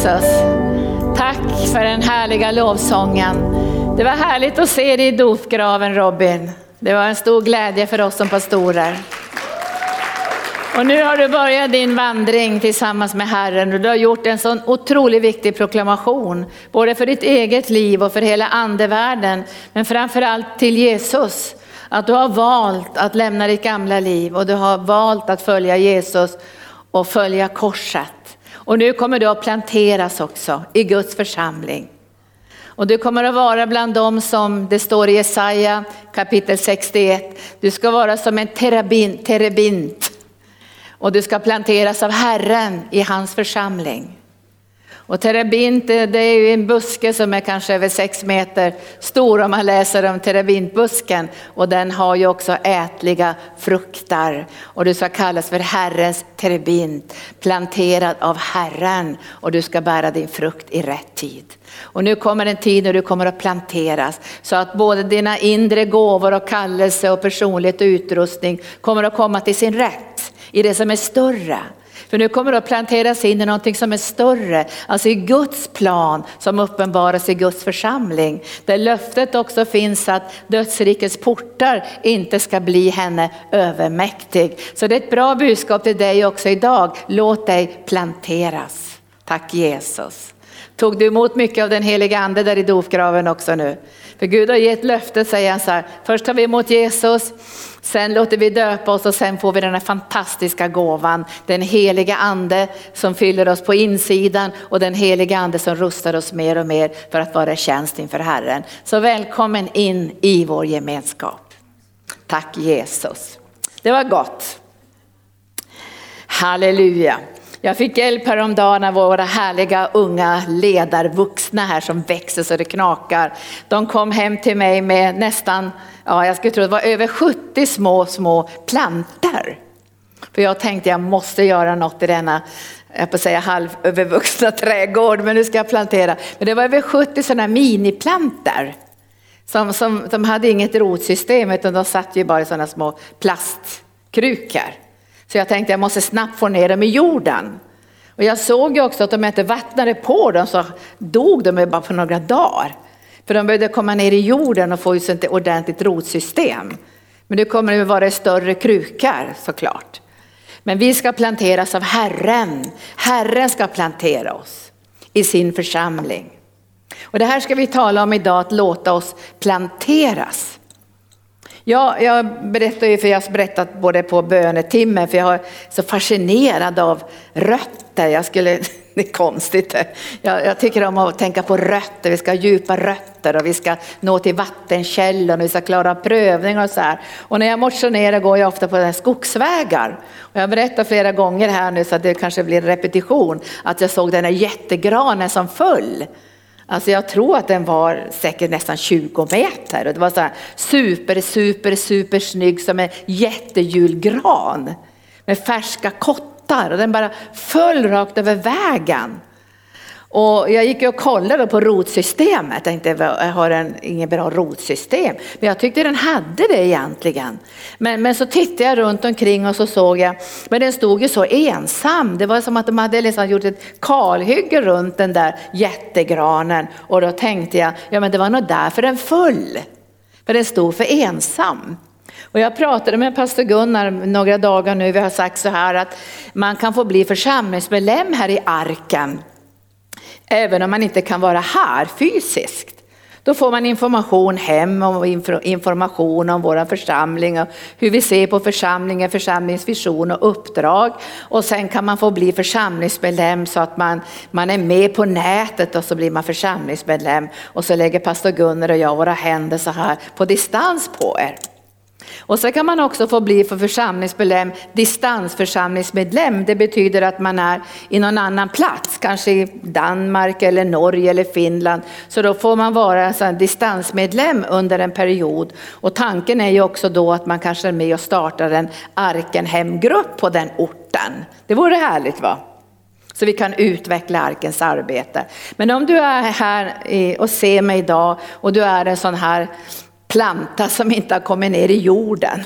Jesus. Tack för den härliga lovsången. Det var härligt att se dig i dopgraven Robin. Det var en stor glädje för oss som pastorer. Och nu har du börjat din vandring tillsammans med Herren och du har gjort en sån otroligt viktig proklamation, både för ditt eget liv och för hela andevärlden, men framförallt till Jesus. Att du har valt att lämna ditt gamla liv och du har valt att följa Jesus och följa korset. Och nu kommer du att planteras också i Guds församling. Och du kommer att vara bland dem som det står i Jesaja kapitel 61. Du ska vara som en terabint, och du ska planteras av Herren i hans församling. Och terabint det är ju en buske som är kanske över sex meter stor om man läser om terabintbusken. Och den har ju också ätliga frukter. Och du ska kallas för Herrens terabint, planterad av Herren. Och du ska bära din frukt i rätt tid. Och nu kommer en tid när du kommer att planteras så att både dina inre gåvor och kallelse och personlighet och utrustning kommer att komma till sin rätt i det som är större. För nu kommer det att planteras in i någonting som är större, alltså i Guds plan som uppenbaras i Guds församling. Där löftet också finns att dödsrikets portar inte ska bli henne övermäktig. Så det är ett bra budskap till dig också idag. Låt dig planteras. Tack Jesus. Tog du emot mycket av den heliga ande där i dopgraven också nu? För Gud har gett löfte, säger han så här, först tar vi emot Jesus, sen låter vi döpa oss och sen får vi den här fantastiska gåvan, den heliga ande som fyller oss på insidan och den heliga ande som rustar oss mer och mer för att vara i tjänst inför Herren. Så välkommen in i vår gemenskap. Tack Jesus. Det var gott. Halleluja. Jag fick hjälp häromdagen av våra härliga unga ledarvuxna här som växer så det knakar. De kom hem till mig med nästan, ja jag skulle tro det var över 70 små, små plantor. För jag tänkte jag måste göra något i denna, jag på säga halvövervuxna trädgård, men nu ska jag plantera. Men det var över 70 sådana miniplanter. Som, som, de hade inget rotsystem utan de satt ju bara i sådana små plastkrukor. Så jag tänkte jag måste snabbt få ner dem i jorden. Och jag såg ju också att om jag inte vattnade på dem så dog de bara på några dagar. För de behövde komma ner i jorden och få ett ordentligt rotsystem. Men nu kommer det att vara större krukar såklart. Men vi ska planteras av Herren. Herren ska plantera oss i sin församling. Och det här ska vi tala om idag, att låta oss planteras. Ja, jag berättar ju, för jag har berättat både på bönetimmen, för jag är så fascinerad av rötter. Jag skulle, det är konstigt, jag, jag, tycker om att tänka på rötter, vi ska ha djupa rötter och vi ska nå till vattenkällor och vi ska klara prövningar och så här. Och när jag motionerar går jag ofta på skogsvägar. Och jag berättar flera gånger här nu så att det kanske blir repetition, att jag såg den här jättegranen som föll. Alltså jag tror att den var säkert nästan 20 meter och det var så här super, super, super snygg som en jättejulgran med färska kottar och den bara föll rakt över vägen. Och jag gick och kollade på rotsystemet, jag tänkte jag har en, inget bra rotsystem. Men jag tyckte den hade det egentligen. Men, men så tittade jag runt omkring och så såg jag, men den stod ju så ensam. Det var som att de hade liksom gjort ett kalhygge runt den där jättegranen. Och då tänkte jag, ja men det var nog därför den föll. För den stod för ensam. Och jag pratade med pastor Gunnar några dagar nu, vi har sagt så här att man kan få bli församlingsmedlem här i arken även om man inte kan vara här fysiskt. Då får man information hem och information om vår församling och hur vi ser på församlingen, församlingsvision och uppdrag. Och sen kan man få bli församlingsmedlem så att man, man är med på nätet och så blir man församlingsmedlem. Och så lägger pastor Gunnar och jag våra händer så här på distans på er. Och så kan man också få bli för församlingsmedlem, distansförsamlingsmedlem. Det betyder att man är i någon annan plats, kanske i Danmark eller Norge eller Finland. Så då får man vara så distansmedlem under en period. Och tanken är ju också då att man kanske är med och startar en Arkenhemgrupp på den orten. Det vore härligt va? Så vi kan utveckla arkens arbete. Men om du är här och ser mig idag och du är en sån här planta som inte har kommit ner i jorden.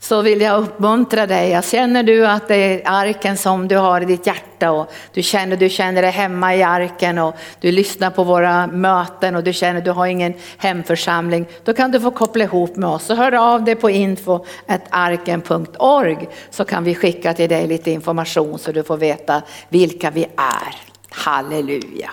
så vill jag uppmuntra dig. Jag känner du att det är arken som du har i ditt hjärta och du känner, du känner dig hemma i arken och du lyssnar på våra möten och du känner du har ingen hemförsamling. Då kan du få koppla ihop med oss och hör av dig på info.arken.org så kan vi skicka till dig lite information så du får veta vilka vi är. Halleluja.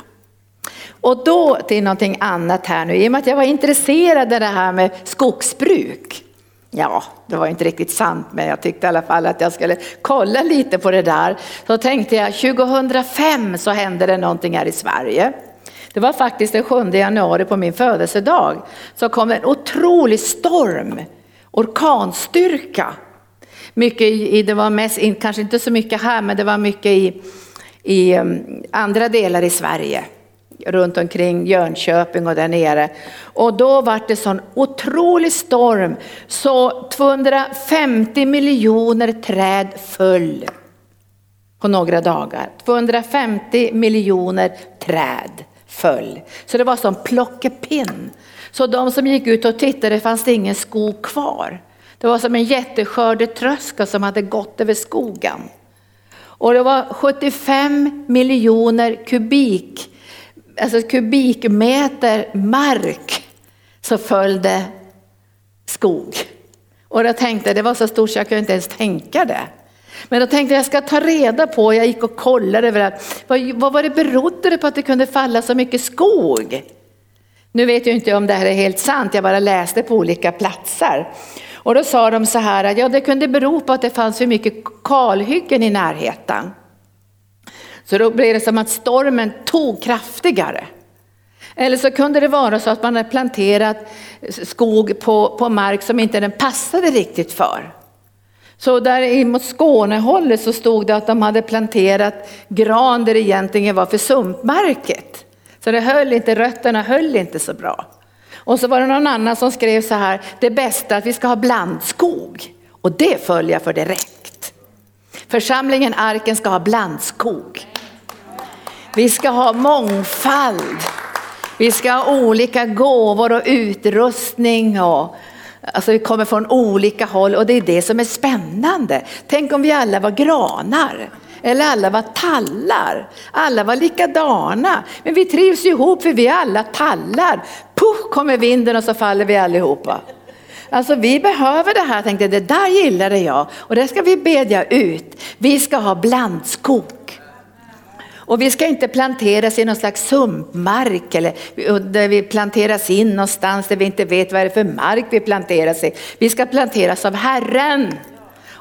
Och då till någonting annat här nu, i och med att jag var intresserad av det här med skogsbruk. Ja, det var inte riktigt sant, men jag tyckte i alla fall att jag skulle kolla lite på det där. Så tänkte jag, 2005 så hände det någonting här i Sverige. Det var faktiskt den 7 januari på min födelsedag. Så kom en otrolig storm, orkanstyrka. Mycket i, det var mest, kanske inte så mycket här, men det var mycket i, i um, andra delar i Sverige runt omkring Jönköping och där nere. Och då var det sån otrolig storm så 250 miljoner träd föll på några dagar. 250 miljoner träd föll. Så det var som plockepinn. Så de som gick ut och tittade fanns det ingen skog kvar. Det var som en jätteskördetröska som hade gått över skogen. Och det var 75 miljoner kubik alltså kubikmeter mark så föll det skog. Och jag tänkte, det var så stort så jag kunde inte ens tänka det. Men då tänkte jag, jag ska ta reda på, jag gick och kollade över att, vad, vad var det berodde det på att det kunde falla så mycket skog? Nu vet jag inte om det här är helt sant, jag bara läste på olika platser. Och då sa de så här, att ja det kunde bero på att det fanns för mycket kalhyggen i närheten. Så då blev det som att stormen tog kraftigare. Eller så kunde det vara så att man hade planterat skog på, på mark som inte den passade riktigt för. Så där mot Skånehållet så stod det att de hade planterat gran där det egentligen var för sumpmarket. Så det höll inte, rötterna höll inte så bra. Och så var det någon annan som skrev så här, det bästa är att vi ska ha blandskog. Och det följer jag för direkt. Församlingen Arken ska ha blandskog. Vi ska ha mångfald. Vi ska ha olika gåvor och utrustning. Och, alltså vi kommer från olika håll och det är det som är spännande. Tänk om vi alla var granar. Eller alla var tallar. Alla var likadana. Men vi trivs ihop för vi är alla tallar. Puff kommer vinden och så faller vi allihopa. Alltså vi behöver det här, tänkte det där gillade jag och det ska vi bedja ut. Vi ska ha blandskog. Och vi ska inte planteras i någon slags sumpmark eller där vi planteras in någonstans där vi inte vet vad det är för mark vi planteras i. Vi ska planteras av Herren.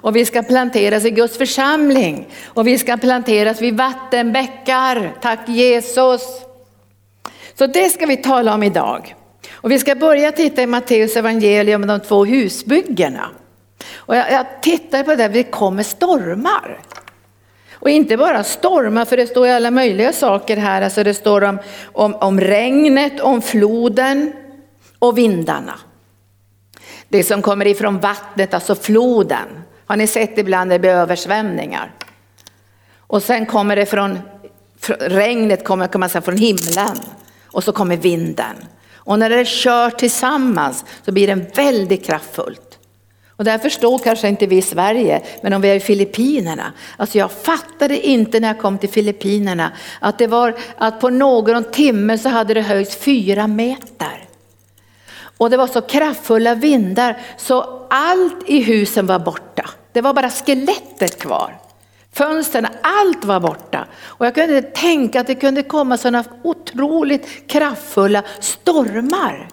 Och vi ska planteras i Guds församling. Och vi ska planteras vid vattenbäckar. Tack Jesus. Så det ska vi tala om idag. Och vi ska börja titta i Matteus evangelium med de två husbyggena. Och jag, jag tittar på det, det kommer stormar. Och inte bara stormar, för det står ju alla möjliga saker här. Alltså det står om, om, om regnet, om floden och vindarna. Det som kommer ifrån vattnet, alltså floden. Har ni sett ibland när det blir översvämningar? Och sen kommer det från, regnet kommer kan man säga, från himlen och så kommer vinden. Och när det kör tillsammans så blir det väldigt kraftfullt. Och det här förstår kanske inte vi i Sverige, men om vi är i Filippinerna. Alltså jag fattade inte när jag kom till Filippinerna att det var att på någon timme så hade det höjts fyra meter. Och det var så kraftfulla vindar så allt i husen var borta. Det var bara skelettet kvar. Fönstren, allt var borta. Och jag kunde tänka att det kunde komma sådana otroligt kraftfulla stormar.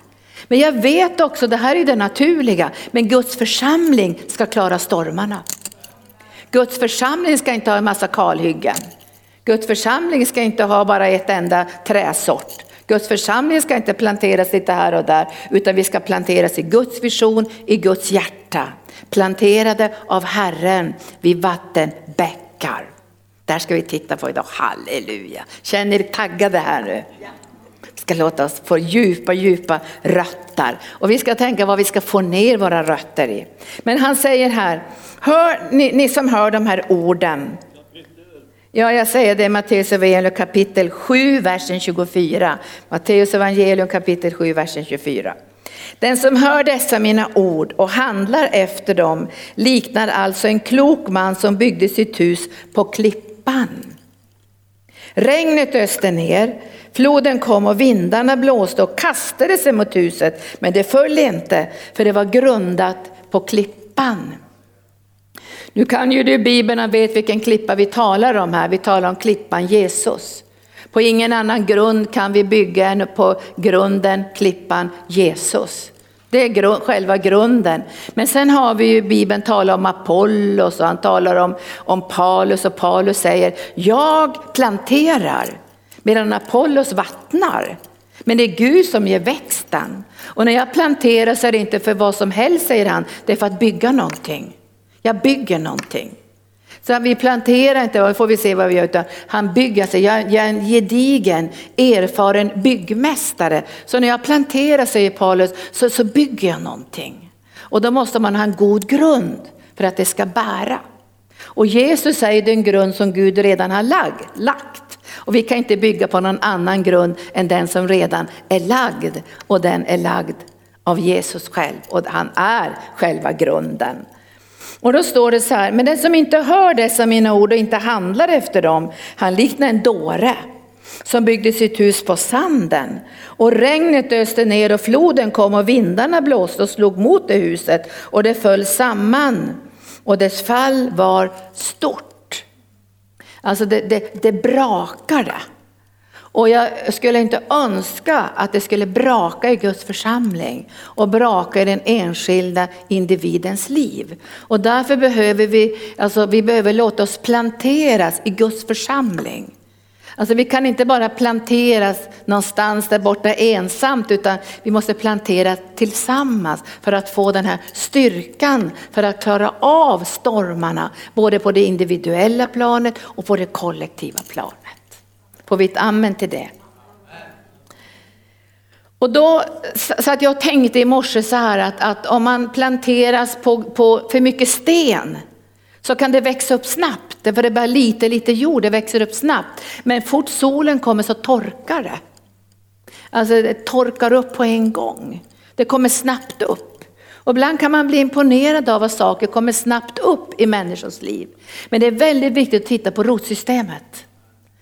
Men jag vet också, det här är det naturliga, men Guds församling ska klara stormarna. Guds församling ska inte ha en massa kalhyggen. Guds församling ska inte ha bara ett enda träsort. Guds församling ska inte planteras lite här och där, utan vi ska planteras i Guds vision, i Guds hjärta. Planterade av Herren vid vattenbäckar. Där ska vi titta på idag, halleluja. Känner er taggade här nu? Ska låta oss få djupa, djupa rötter. Och vi ska tänka vad vi ska få ner våra rötter i. Men han säger här, hör, ni, ni som hör de här orden. Ja, jag säger det Matteus evangelium kapitel 7, versen 24. Matteus evangelium kapitel 7, versen 24. Den som hör dessa mina ord och handlar efter dem liknar alltså en klok man som byggde sitt hus på klippan. Regnet öste ner, floden kom och vindarna blåste och kastade sig mot huset, men det föll inte för det var grundat på klippan. Nu kan ju du Bibeln och vet vilken klippa vi talar om här. Vi talar om klippan Jesus. På ingen annan grund kan vi bygga än på grunden, klippan Jesus. Det är grund, själva grunden. Men sen har vi ju Bibeln talar om Apollos och han talar om, om Paulus och Paulus säger jag planterar medan Apollos vattnar. Men det är Gud som ger växten. Och när jag planterar så är det inte för vad som helst säger han, det är för att bygga någonting. Jag bygger någonting. Så vi planterar inte, och får vi se vad vi gör, utan han bygger sig. Jag, jag är en gedigen, erfaren byggmästare. Så när jag planterar, säger Paulus, så, så bygger jag någonting. Och då måste man ha en god grund för att det ska bära. Och Jesus är den grund som Gud redan har lag, lagt. Och vi kan inte bygga på någon annan grund än den som redan är lagd. Och den är lagd av Jesus själv och han är själva grunden. Och då står det så här, men den som inte hör dessa mina ord och inte handlar efter dem, han liknar en dåre som byggde sitt hus på sanden. Och regnet öste ner och floden kom och vindarna blåste och slog mot det huset och det föll samman. Och dess fall var stort. Alltså det, det, det brakade. Och jag skulle inte önska att det skulle braka i Guds församling och braka i den enskilda individens liv. Och därför behöver vi, alltså vi behöver låta oss planteras i Guds församling. Alltså vi kan inte bara planteras någonstans där borta ensamt utan vi måste planteras tillsammans för att få den här styrkan för att klara av stormarna både på det individuella planet och på det kollektiva planet. Får vi ett amen till det? Och då, så att jag tänkte i morse så här att, att om man planteras på, på för mycket sten så kan det växa upp snabbt. För det är bara lite, lite jord, det växer upp snabbt. Men fort solen kommer så torkar det. Alltså det torkar upp på en gång. Det kommer snabbt upp. Och ibland kan man bli imponerad av att saker kommer snabbt upp i människors liv. Men det är väldigt viktigt att titta på rotsystemet.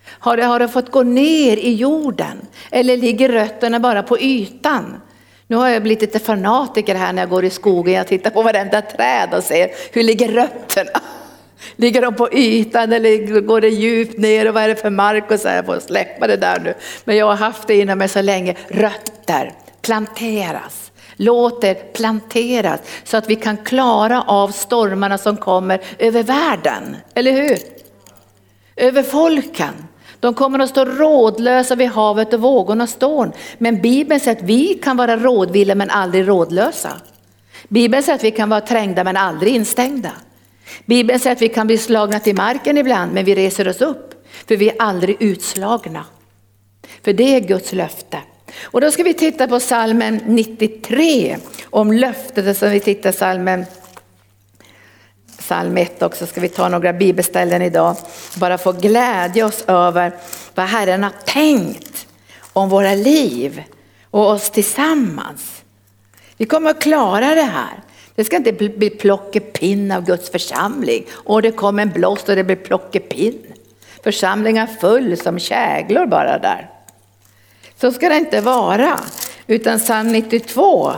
Har det, har det fått gå ner i jorden? Eller ligger rötterna bara på ytan? Nu har jag blivit lite fanatiker här när jag går i skogen. Jag tittar på varenda träd och ser hur ligger rötterna? Ligger de på ytan eller går det djupt ner och vad är det för mark? Och så här, jag får släppa det där nu. Men jag har haft det inom mig så länge. Rötter planteras. Låt er planteras så att vi kan klara av stormarna som kommer över världen. Eller hur? Över folken. De kommer att stå rådlösa vid havet och vågornas storm. Men Bibeln säger att vi kan vara rådvilla men aldrig rådlösa. Bibeln säger att vi kan vara trängda men aldrig instängda. Bibeln säger att vi kan bli slagna till marken ibland men vi reser oss upp. För vi är aldrig utslagna. För det är Guds löfte. Och då ska vi titta på salmen 93 om löftet som vi tittar salmen psalm 1 också ska vi ta några bibelställen idag. Bara få glädja oss över vad Herren har tänkt om våra liv och oss tillsammans. Vi kommer att klara det här. Det ska inte bli plockepinn av Guds församling och det kommer en blåst och det blir plockepinn. Församlingar full som käglor bara där. Så ska det inte vara. Utan psalm 92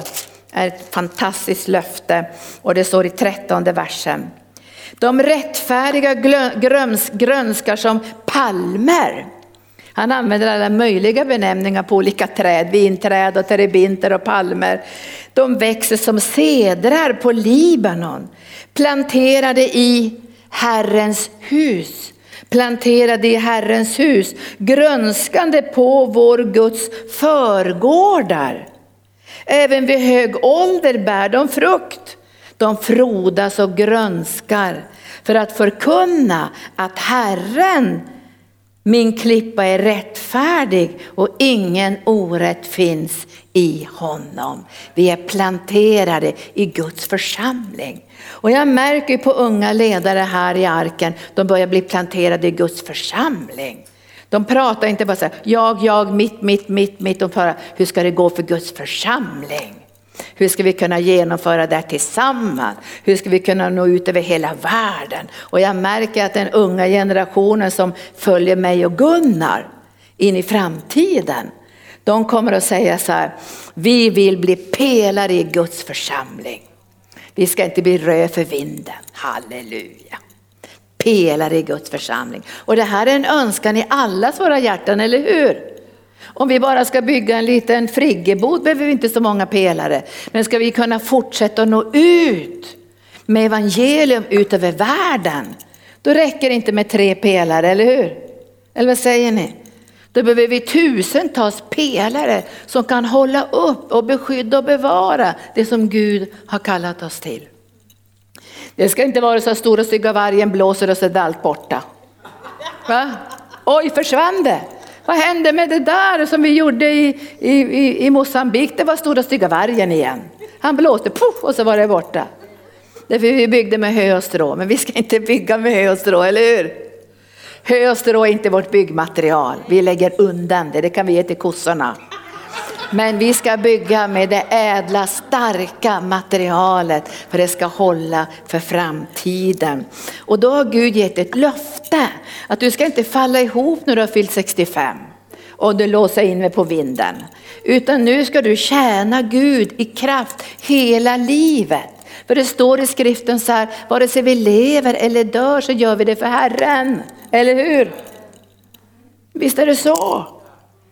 är ett fantastiskt löfte och det står i trettonde versen. De rättfärdiga gröns, grönskar som palmer. Han använder alla möjliga benämningar på olika träd, vinträd och terebinter och palmer. De växer som sedrar på Libanon, planterade i Herrens hus. Planterade i Herrens hus, grönskande på vår Guds förgårdar. Även vid hög ålder bär de frukt. De frodas och grönskar för att förkunna att Herren, min klippa, är rättfärdig och ingen orätt finns i honom. Vi är planterade i Guds församling. Och jag märker på unga ledare här i arken, de börjar bli planterade i Guds församling. De pratar inte bara så här, jag, jag, mitt, mitt, mitt, mitt. De pratar, hur ska det gå för Guds församling? Hur ska vi kunna genomföra det här tillsammans? Hur ska vi kunna nå ut över hela världen? Och jag märker att den unga generationen som följer mig och Gunnar in i framtiden, de kommer att säga så här, vi vill bli pelare i Guds församling. Vi ska inte bli rö för vinden, halleluja. Pelare i Guds församling. Och det här är en önskan i allas våra hjärtan, eller hur? Om vi bara ska bygga en liten friggebod behöver vi inte så många pelare. Men ska vi kunna fortsätta att nå ut med evangelium ut över världen, då räcker det inte med tre pelare, eller hur? Eller vad säger ni? Då behöver vi tusentals pelare som kan hålla upp och beskydda och bevara det som Gud har kallat oss till. Det ska inte vara så stora stygga vargen blåser och så är allt borta. Va? Oj, försvann det? Vad hände med det där som vi gjorde i, i, i Mosambik? Det var stora stygga vargen igen. Han blåste puff, och så var det borta. Därför vi byggde med hö och strå, men vi ska inte bygga med hö och strå, eller hur? Hö och strå är inte vårt byggmaterial. Vi lägger undan det, det kan vi ge till kossorna. Men vi ska bygga med det ädla, starka materialet för det ska hålla för framtiden. Och då har Gud gett ett löfte att du ska inte falla ihop när du har fyllt 65 och du låser in mig på vinden. Utan nu ska du tjäna Gud i kraft hela livet. För det står i skriften så här, vare sig vi lever eller dör så gör vi det för Herren. Eller hur? Visst är det så?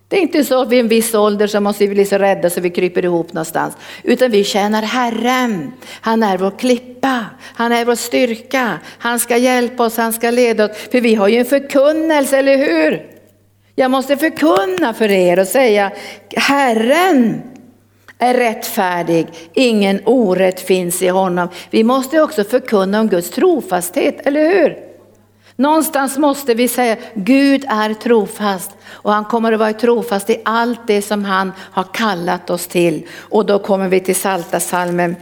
Det är inte så att vid en viss ålder så måste vi bli så rädda så vi kryper ihop någonstans. Utan vi tjänar Herren. Han är vår klippa, han är vår styrka. Han ska hjälpa oss, han ska leda oss. För vi har ju en förkunnelse, eller hur? Jag måste förkunna för er och säga Herren är rättfärdig, ingen orätt finns i honom. Vi måste också förkunna om Guds trofasthet, eller hur? Någonstans måste vi säga Gud är trofast och han kommer att vara trofast i allt det som han har kallat oss till. Och då kommer vi till Salta salmen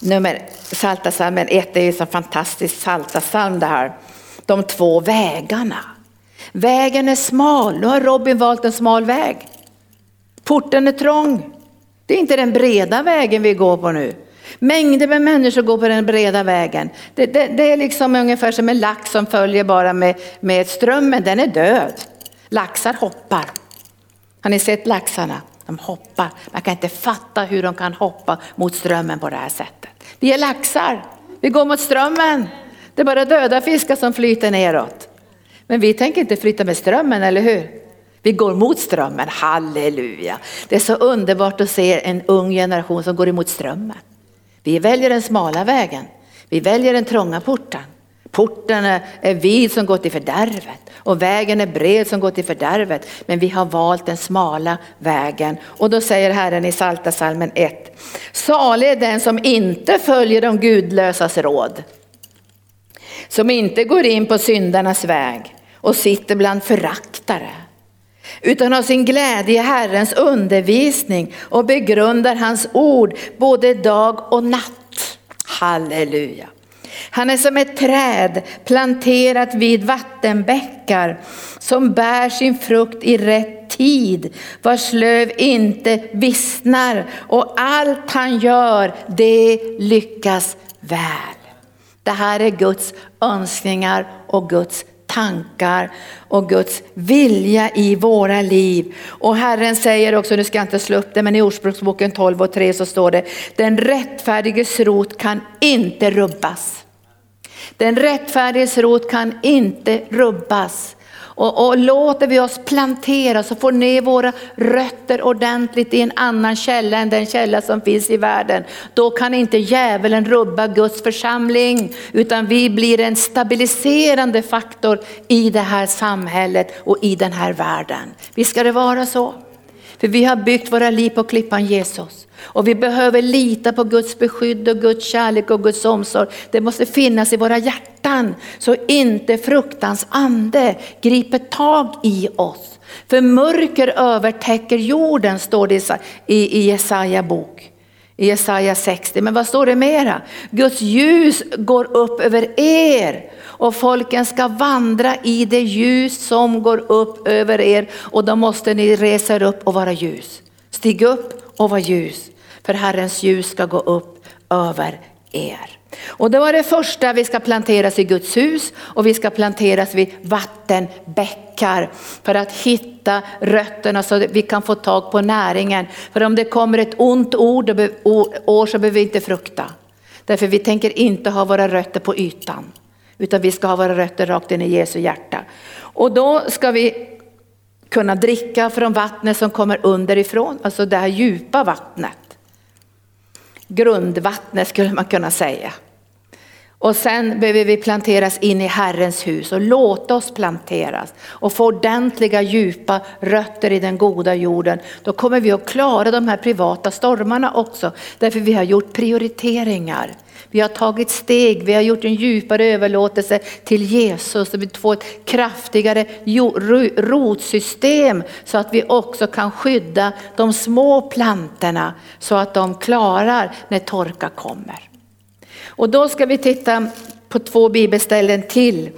nummer Salta salmen 1, det är ju så fantastiskt Salta salm det här. De två vägarna. Vägen är smal, nu har Robin valt en smal väg. Porten är trång. Det är inte den breda vägen vi går på nu. Mängder med människor går på den breda vägen. Det, det, det, är liksom ungefär som en lax som följer bara med, med strömmen, den är död. Laxar hoppar. Har ni sett laxarna? De hoppar. Man kan inte fatta hur de kan hoppa mot strömmen på det här sättet. Vi är laxar, vi går mot strömmen. Det är bara döda fiskar som flyter neråt. Men vi tänker inte flytta med strömmen, eller hur? Vi går mot strömmen, halleluja. Det är så underbart att se en ung generation som går emot strömmen. Vi väljer den smala vägen. Vi väljer den trånga porten. Porten är vid som går till fördärvet och vägen är bred som går till fördärvet. Men vi har valt den smala vägen. Och då säger Herren i Salta salmen 1. Salig är den som inte följer de gudlösas råd. Som inte går in på syndarnas väg och sitter bland föraktare utan har sin glädje i Herrens undervisning och begrundar hans ord både dag och natt. Halleluja. Han är som ett träd planterat vid vattenbäckar som bär sin frukt i rätt tid, vars löv inte vissnar och allt han gör det lyckas väl. Det här är Guds önskningar och Guds tankar och Guds vilja i våra liv. Och Herren säger också, nu ska jag inte slå upp det, men i Ordspråksboken 12 och 3 så står det, den rättfärdiges rot kan inte rubbas. Den rättfärdiges rot kan inte rubbas. Och, och, låter vi oss planteras och får ner våra rötter ordentligt i en annan källa än den källa som finns i världen. Då kan inte djävulen rubba Guds församling utan vi blir en stabiliserande faktor i det här samhället och i den här världen. Visst ska det vara så? För vi har byggt våra liv på klippan Jesus. Och vi behöver lita på Guds beskydd och Guds kärlek och Guds omsorg. Det måste finnas i våra hjärtan så inte fruktans ande griper tag i oss. För mörker övertäcker jorden står det i Jesaja bok. I Jesaja 60, men vad står det mera? Guds ljus går upp över er och folken ska vandra i det ljus som går upp över er och då måste ni resa er upp och vara ljus. Stig upp och var ljus. för Herrens ljus ska gå upp över er. Och det var det första, vi ska planteras i Guds hus och vi ska planteras vid vattenbäckar för att hitta rötterna så att vi kan få tag på näringen. För om det kommer ett ont ord år så behöver vi inte frukta. Därför vi tänker inte ha våra rötter på ytan. Utan vi ska ha våra rötter rakt in i Jesu hjärta. Och då ska vi kunna dricka från vattnet som kommer underifrån, alltså det här djupa vattnet. Grundvattnet skulle man kunna säga. Och sen behöver vi planteras in i Herrens hus och låta oss planteras och få ordentliga djupa rötter i den goda jorden. Då kommer vi att klara de här privata stormarna också. Därför vi har gjort prioriteringar. Vi har tagit steg, vi har gjort en djupare överlåtelse till Jesus och vi får ett kraftigare rotsystem så att vi också kan skydda de små plantorna så att de klarar när torka kommer. Och då ska vi titta på två bibelställen till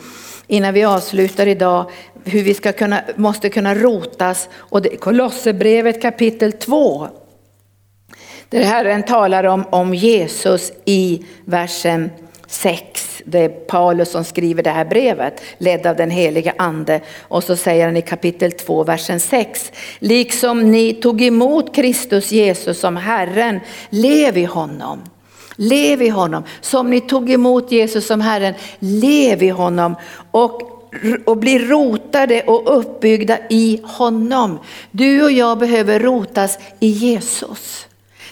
innan vi avslutar idag hur vi ska kunna, måste kunna rotas. Och det är Kolosserbrevet kapitel 2. Där Herren talar om, om Jesus i versen 6. Det är Paulus som skriver det här brevet, ledd av den heliga ande. Och så säger han i kapitel 2, versen 6. Liksom ni tog emot Kristus Jesus som Herren, lev i honom. Lev i honom. Som ni tog emot Jesus som Herren, lev i honom. Och och bli rotade och uppbyggda i honom. Du och jag behöver rotas i Jesus.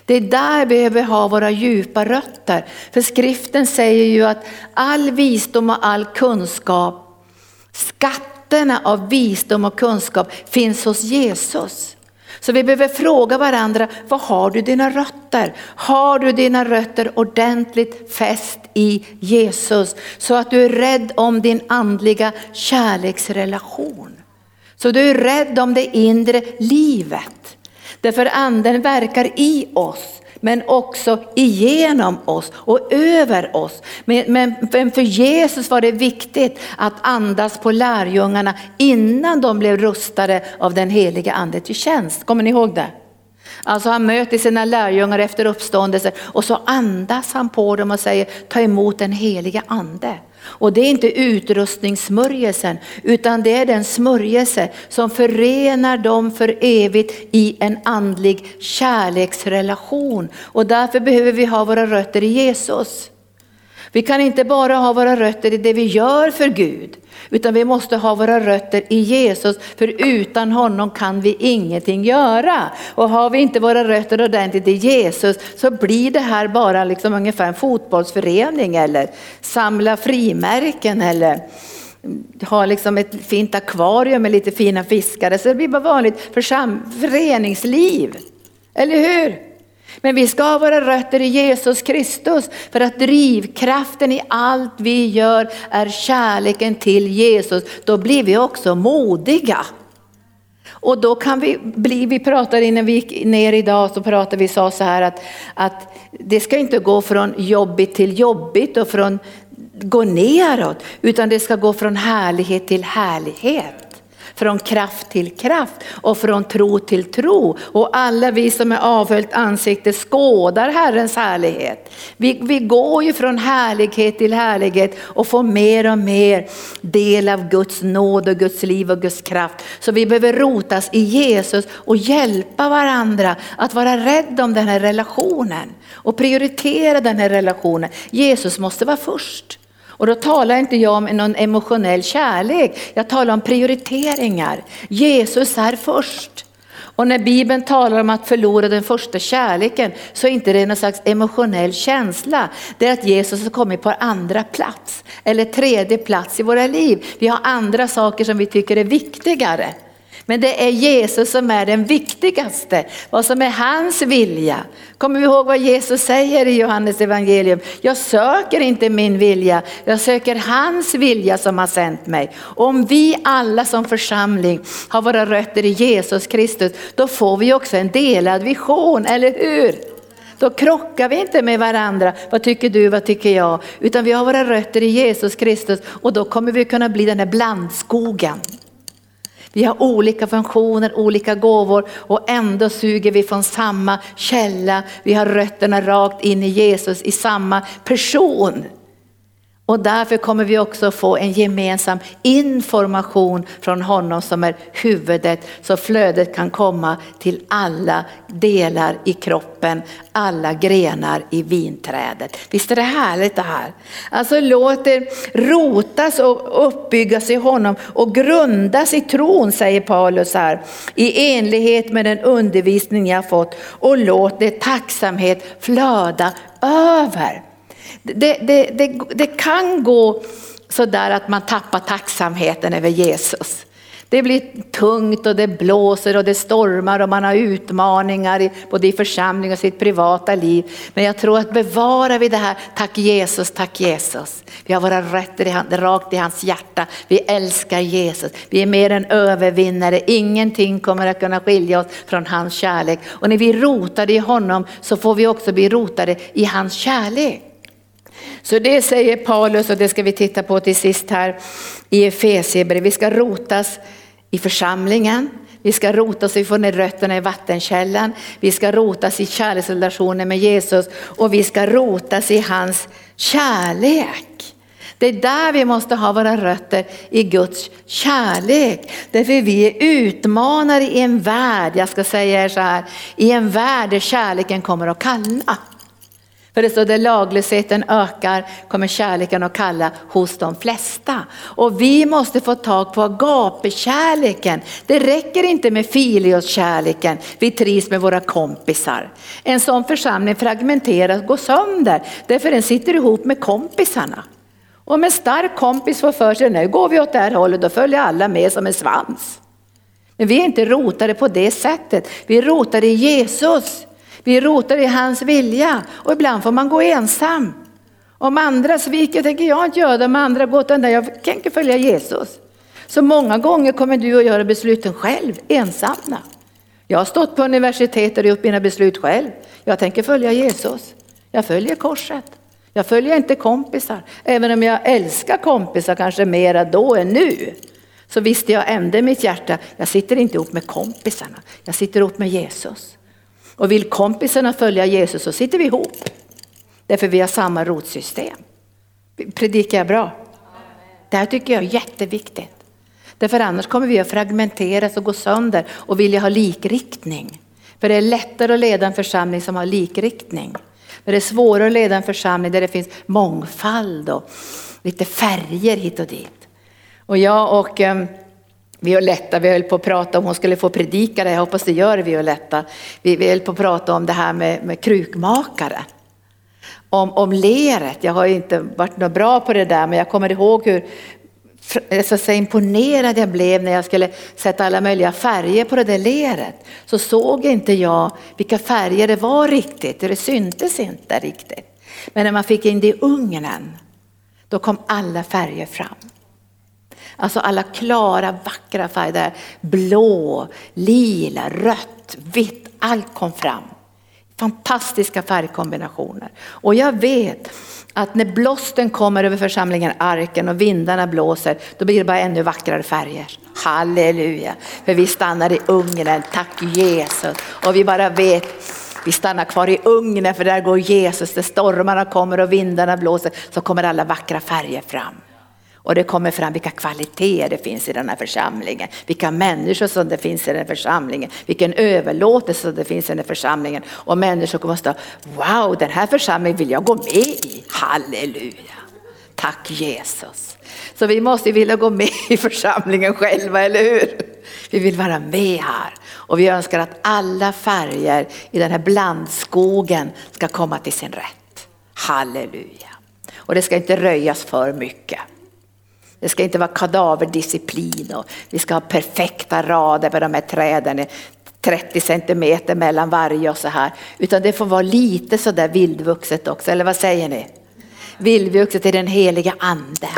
Det är där vi behöver ha våra djupa rötter. För skriften säger ju att all visdom och all kunskap, skatterna av visdom och kunskap finns hos Jesus. Så vi behöver fråga varandra, var har du dina rötter? Har du dina rötter ordentligt fäst i Jesus? Så att du är rädd om din andliga kärleksrelation. Så du är rädd om det inre livet. Därför anden verkar i oss men också igenom oss och över oss. Men, men, för Jesus var det viktigt att andas på lärjungarna innan de blev rustade av den heliga ande till tjänst. Kommer ni ihåg det? Alltså han möter sina lärjungar efter uppståndelsen och så andas han på dem och säger ta emot den heliga ande. Och det är inte utrustningssmörjelsen utan det är den smörjelse som förenar dem för evigt i en andlig kärleksrelation. Och därför behöver vi ha våra rötter i Jesus. Vi kan inte bara ha våra rötter i det vi gör för Gud, utan vi måste ha våra rötter i Jesus, för utan honom kan vi ingenting göra. Och har vi inte våra rötter ordentligt i Jesus så blir det här bara liksom ungefär en fotbollsförening eller samla frimärken eller ha liksom ett fint akvarium med lite fina fiskare. Så det blir bara vanligt föreningsliv. Eller hur? Men vi ska ha våra rötter i Jesus Kristus för att drivkraften i allt vi gör är kärleken till Jesus. Då blir vi också modiga. Och då kan vi bli, vi pratade innan vi gick ner idag så pratade vi sa så här att, att det ska inte gå från jobbigt till jobbigt och från gå neråt utan det ska gå från härlighet till härlighet från kraft till kraft och från tro till tro. Och alla vi som är avhöljt ansikte skådar Herrens härlighet. Vi, vi går ju från härlighet till härlighet och får mer och mer del av Guds nåd och Guds liv och Guds kraft. Så vi behöver rotas i Jesus och hjälpa varandra att vara rädd om den här relationen och prioritera den här relationen. Jesus måste vara först. Och då talar inte jag om någon emotionell kärlek, jag talar om prioriteringar. Jesus är först. Och när Bibeln talar om att förlora den första kärleken så är inte det någon slags emotionell känsla. Det är att Jesus har kommit på andra plats eller tredje plats i våra liv. Vi har andra saker som vi tycker är viktigare. Men det är Jesus som är den viktigaste, vad som är hans vilja. Kommer vi ihåg vad Jesus säger i Johannes evangelium? Jag söker inte min vilja, jag söker hans vilja som har sänt mig. Om vi alla som församling har våra rötter i Jesus Kristus, då får vi också en delad vision, eller hur? Då krockar vi inte med varandra. Vad tycker du, vad tycker jag? Utan vi har våra rötter i Jesus Kristus och då kommer vi kunna bli den här blandskogen. Vi har olika funktioner, olika gåvor och ändå suger vi från samma källa. Vi har rötterna rakt in i Jesus, i samma person. Och därför kommer vi också få en gemensam information från honom som är huvudet så flödet kan komma till alla delar i kroppen, alla grenar i vinträdet. Visst är det härligt det här? Alltså låt det rotas och uppbyggas i honom och grundas i tron säger Paulus här i enlighet med den undervisning jag fått och låt det tacksamhet flöda över. Det, det, det, det kan gå sådär att man tappar tacksamheten över Jesus. Det blir tungt och det blåser och det stormar och man har utmaningar både i församling och sitt privata liv. Men jag tror att bevarar vi det här, tack Jesus, tack Jesus. Vi har våra rötter i rakt i hans hjärta. Vi älskar Jesus. Vi är mer än övervinnare. Ingenting kommer att kunna skilja oss från hans kärlek. Och när vi rotar i honom så får vi också bli rotade i hans kärlek. Så det säger Paulus och det ska vi titta på till sist här i Efesierbrevet. Vi ska rotas i församlingen, vi ska rotas så vi får ner rötterna i vattenkällan, vi ska rotas i kärleksrelationen med Jesus och vi ska rotas i hans kärlek. Det är där vi måste ha våra rötter i Guds kärlek. Därför vi är utmanare i en värld, jag ska säga er så här, i en värld där kärleken kommer att kallna. För det står där laglösheten ökar kommer kärleken att kalla hos de flesta. Och vi måste få tag på agapekärleken. Det räcker inte med filioskärleken. vi trivs med våra kompisar. En sån församling fragmenteras, går sönder, därför den sitter ihop med kompisarna. Om en stark kompis får för sig, nu går vi åt det här hållet, då följer alla med som en svans. Men vi är inte rotade på det sättet, vi är rotade i Jesus. Vi rotar i hans vilja och ibland får man gå ensam. Om andra sviker tänker jag inte göra det, om andra går den där, jag tänker följa Jesus. Så många gånger kommer du att göra besluten själv, ensamma. Jag har stått på universitetet och gjort mina beslut själv. Jag tänker följa Jesus. Jag följer korset. Jag följer inte kompisar. Även om jag älskar kompisar kanske mera då än nu. Så visste jag ändå i mitt hjärta, jag sitter inte ihop med kompisarna. Jag sitter ihop med Jesus. Och vill kompisarna följa Jesus så sitter vi ihop. Därför vi har samma rotsystem. Predikar jag bra? Det här tycker jag är jätteviktigt. Därför annars kommer vi att fragmenteras och gå sönder och vilja ha likriktning. För det är lättare att leda en församling som har likriktning. Men det är svårare att leda en församling där det finns mångfald och lite färger hit och dit. Och jag och ehm, Violetta, vi höll på att prata om hon skulle få predika det, jag hoppas det gör Violetta. Vi, vi höll på att prata om det här med, med krukmakare. Om, om leret, jag har inte varit något bra på det där men jag kommer ihåg hur alltså, så, säga, imponerad jag blev när jag skulle sätta alla möjliga färger på det där leret. Så såg inte jag vilka färger det var riktigt, det syntes inte riktigt. Men när man fick in det i ugnen, då kom alla färger fram. Alltså alla klara vackra färger, blå, lila, rött, vitt, allt kom fram. Fantastiska färgkombinationer. Och jag vet att när blåsten kommer över församlingen, arken och vindarna blåser, då blir det bara ännu vackrare färger. Halleluja! För vi stannar i ugnen, tack Jesus. Och vi bara vet, vi stannar kvar i ugnen för där går Jesus, där stormarna kommer och vindarna blåser så kommer alla vackra färger fram. Och det kommer fram vilka kvaliteter det finns i den här församlingen, vilka människor som det finns i den här församlingen, vilken överlåtelse som det finns i den här församlingen. Och människor kommer att stå, wow den här församlingen vill jag gå med i, halleluja. Tack Jesus. Så vi måste vilja gå med i församlingen själva, eller hur? Vi vill vara med här och vi önskar att alla färger i den här blandskogen ska komma till sin rätt. Halleluja. Och det ska inte röjas för mycket. Det ska inte vara kadaverdisciplin och vi ska ha perfekta rader på de här träden. 30 centimeter mellan varje och så här. Utan det får vara lite sådär vildvuxet också, eller vad säger ni? Vildvuxet är den heliga ande.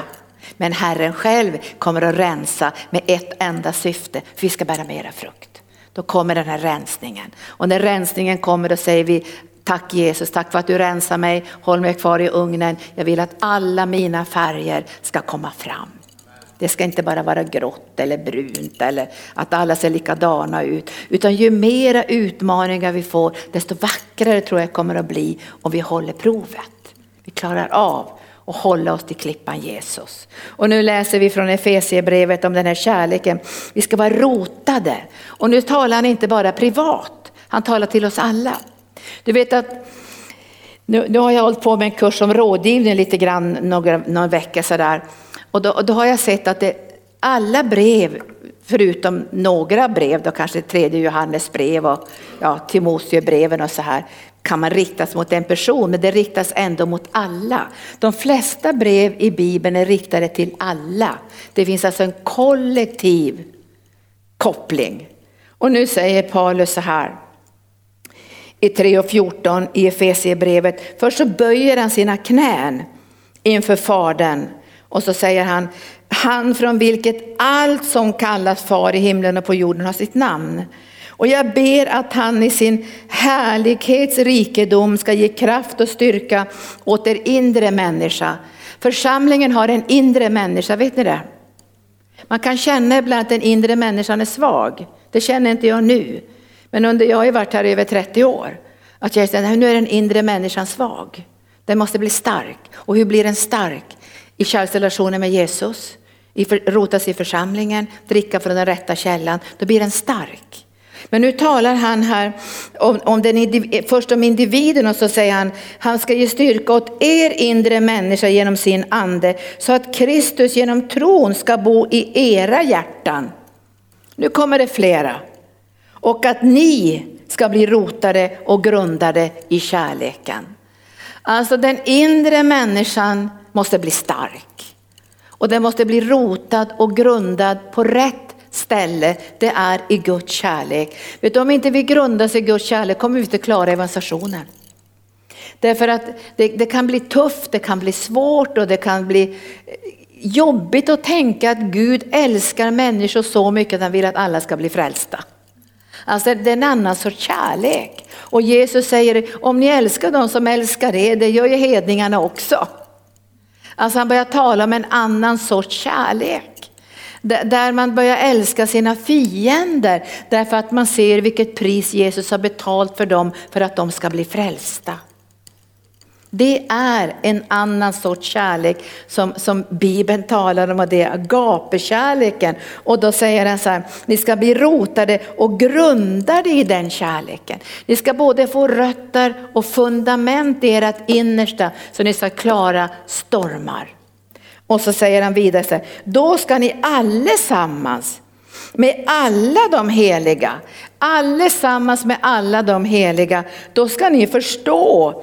Men Herren själv kommer att rensa med ett enda syfte, för vi ska bära mera frukt. Då kommer den här rensningen. Och när rensningen kommer då säger vi Tack Jesus, tack för att du rensar mig, håll mig kvar i ugnen. Jag vill att alla mina färger ska komma fram. Det ska inte bara vara grått eller brunt eller att alla ser likadana ut. Utan ju mera utmaningar vi får, desto vackrare tror jag kommer att bli om vi håller provet. Vi klarar av och hålla oss till klippan Jesus. Och nu läser vi från Efesierbrevet om den här kärleken. Vi ska vara rotade. Och nu talar han inte bara privat, han talar till oss alla. Du vet att nu, nu har jag hållit på med en kurs om rådgivning lite grann några, några veckor sådär. Och då, och då har jag sett att det, alla brev, förutom några brev, då kanske tredje Johannes brev och ja, Timoteusbreven och så här, kan man riktas mot en person, men det riktas ändå mot alla. De flesta brev i Bibeln är riktade till alla. Det finns alltså en kollektiv koppling. Och nu säger Paulus så här i 3 och 14 i Efesierbrevet. Först så böjer han sina knän inför Fadern och så säger han, han från vilket allt som kallas far i himlen och på jorden har sitt namn. Och jag ber att han i sin härlighets rikedom ska ge kraft och styrka åt er inre människa. Församlingen har en inre människa, vet ni det? Man kan känna ibland att den inre människan är svag. Det känner inte jag nu. Men under, jag har ju varit här i över 30 år. Att jag känner att nu är den inre människan svag. Den måste bli stark. Och hur blir den stark? I kärleksrelationen med Jesus, i rotas i församlingen, dricka från den rätta källan. Då blir den stark. Men nu talar han här om, om den, först om individen och så säger han, han ska ge styrka åt er inre människa genom sin ande så att Kristus genom tron ska bo i era hjärtan. Nu kommer det flera. Och att ni ska bli rotade och grundade i kärleken. Alltså den inre människan måste bli stark. Och den måste bli rotad och grundad på rätt ställe. Det är i Guds kärlek. Vet du, om inte vi grundas i Guds kärlek kommer vi inte klara evangelisationen. Därför att det, det, kan bli tufft, det kan bli svårt och det kan bli eh, jobbigt att tänka att Gud älskar människor så mycket att han vill att alla ska bli frälsta. Alltså det är en annan sorts kärlek. Och Jesus säger, om ni älskar dem som älskar er, det gör ju hedningarna också. Alltså han börjar tala om en annan sorts kärlek. Där man börjar älska sina fiender därför att man ser vilket pris Jesus har betalt för dem för att de ska bli frälsta. Det är en annan sorts kärlek som, som Bibeln talar om och det är agapekärleken. Och då säger han så här, ni ska bli rotade och grundade i den kärleken. Ni ska både få rötter och fundament i ert innersta så ni ska klara stormar. Och så säger han vidare så här, då ska ni allesammans med alla de heliga, allesammans med alla de heliga, då ska ni förstå